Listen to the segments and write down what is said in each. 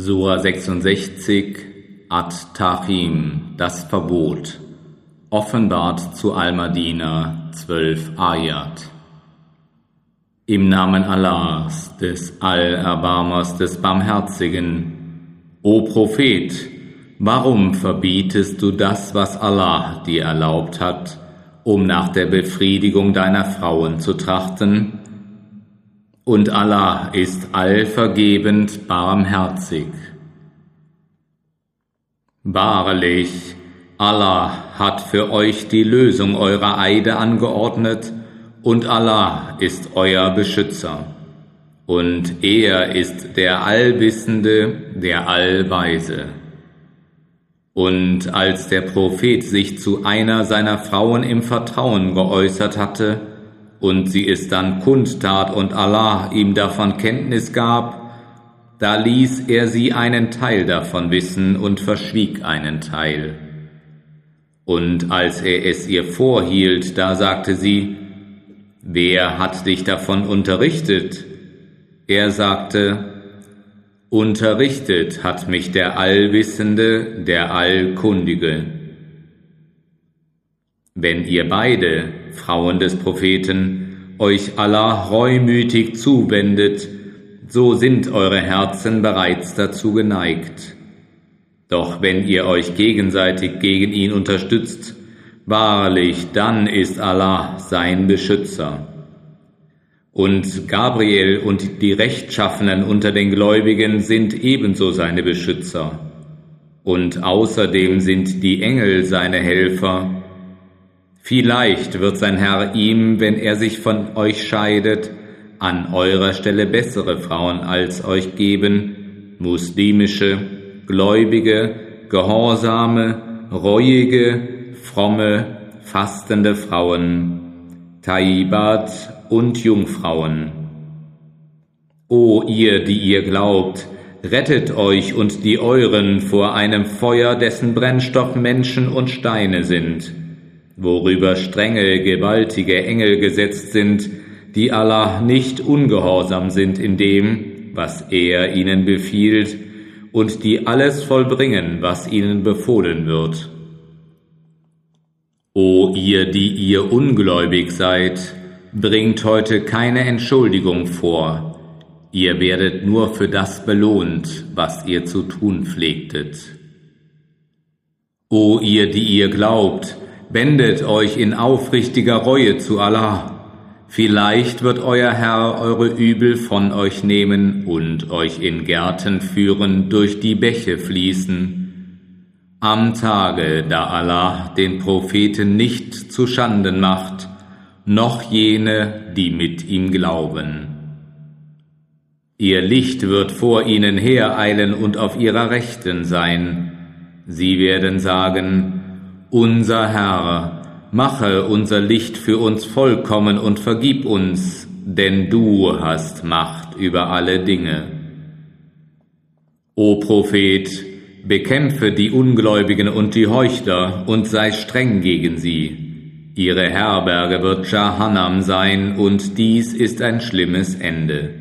Sura 66 At-Tahim, das Verbot, offenbart zu Al-Madina 12 Ayat. Im Namen Allahs, des Allerbarmers, des Barmherzigen, O Prophet, warum verbietest du das, was Allah dir erlaubt hat, um nach der Befriedigung deiner Frauen zu trachten? Und Allah ist allvergebend barmherzig. Wahrlich, Allah hat für euch die Lösung eurer Eide angeordnet und Allah ist euer Beschützer. Und er ist der Allwissende, der Allweise. Und als der Prophet sich zu einer seiner Frauen im Vertrauen geäußert hatte, und sie es dann kundtat und Allah ihm davon Kenntnis gab, da ließ er sie einen Teil davon wissen und verschwieg einen Teil. Und als er es ihr vorhielt, da sagte sie, Wer hat dich davon unterrichtet? Er sagte, Unterrichtet hat mich der Allwissende, der Allkundige. Wenn ihr beide, Frauen des Propheten, euch Allah reumütig zuwendet, so sind eure Herzen bereits dazu geneigt. Doch wenn ihr euch gegenseitig gegen ihn unterstützt, wahrlich, dann ist Allah sein Beschützer. Und Gabriel und die Rechtschaffenen unter den Gläubigen sind ebenso seine Beschützer. Und außerdem sind die Engel seine Helfer, Vielleicht wird sein Herr ihm, wenn er sich von euch scheidet, an eurer Stelle bessere Frauen als euch geben, muslimische, gläubige, gehorsame, reuige, fromme, fastende Frauen, Taibat und Jungfrauen. O ihr, die ihr glaubt, rettet euch und die euren vor einem Feuer, dessen Brennstoff Menschen und Steine sind worüber strenge, gewaltige Engel gesetzt sind, die Allah nicht ungehorsam sind in dem, was er ihnen befiehlt, und die alles vollbringen, was ihnen befohlen wird. O ihr, die ihr ungläubig seid, bringt heute keine Entschuldigung vor, ihr werdet nur für das belohnt, was ihr zu tun pflegtet. O ihr, die ihr glaubt, Wendet euch in aufrichtiger Reue zu Allah. Vielleicht wird euer Herr eure Übel von euch nehmen und euch in Gärten führen, durch die Bäche fließen. Am Tage, da Allah den Propheten nicht zu Schanden macht, noch jene, die mit ihm glauben. Ihr Licht wird vor ihnen hereilen und auf ihrer Rechten sein. Sie werden sagen, unser Herr, mache unser Licht für uns vollkommen und vergib uns, denn du hast Macht über alle Dinge. O Prophet, bekämpfe die Ungläubigen und die Heuchler und sei streng gegen sie. Ihre Herberge wird Jahannam sein und dies ist ein schlimmes Ende.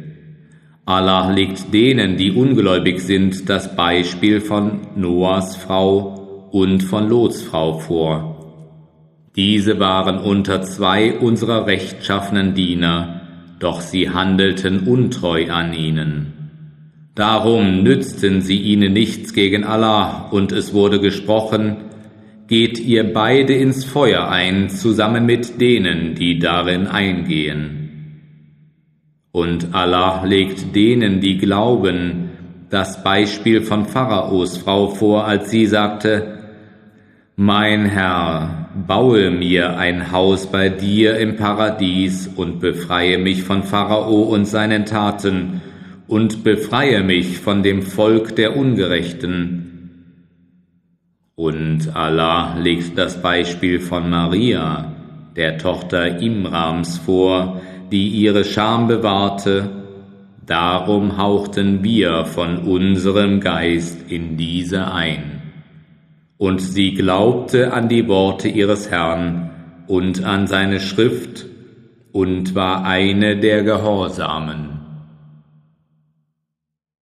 Allah legt denen, die ungläubig sind, das Beispiel von Noahs Frau und von Lots Frau vor. Diese waren unter zwei unserer rechtschaffenen Diener, doch sie handelten untreu an ihnen. Darum nützten sie ihnen nichts gegen Allah, und es wurde gesprochen, Geht ihr beide ins Feuer ein, zusammen mit denen, die darin eingehen. Und Allah legt denen, die glauben, das Beispiel von Pharaos Frau vor, als sie sagte, mein Herr, baue mir ein Haus bei dir im Paradies und befreie mich von Pharao und seinen Taten und befreie mich von dem Volk der Ungerechten. Und Allah legt das Beispiel von Maria, der Tochter Imrams, vor, die ihre Scham bewahrte. Darum hauchten wir von unserem Geist in diese ein und sie glaubte an die Worte ihres Herrn und an seine Schrift und war eine der Gehorsamen.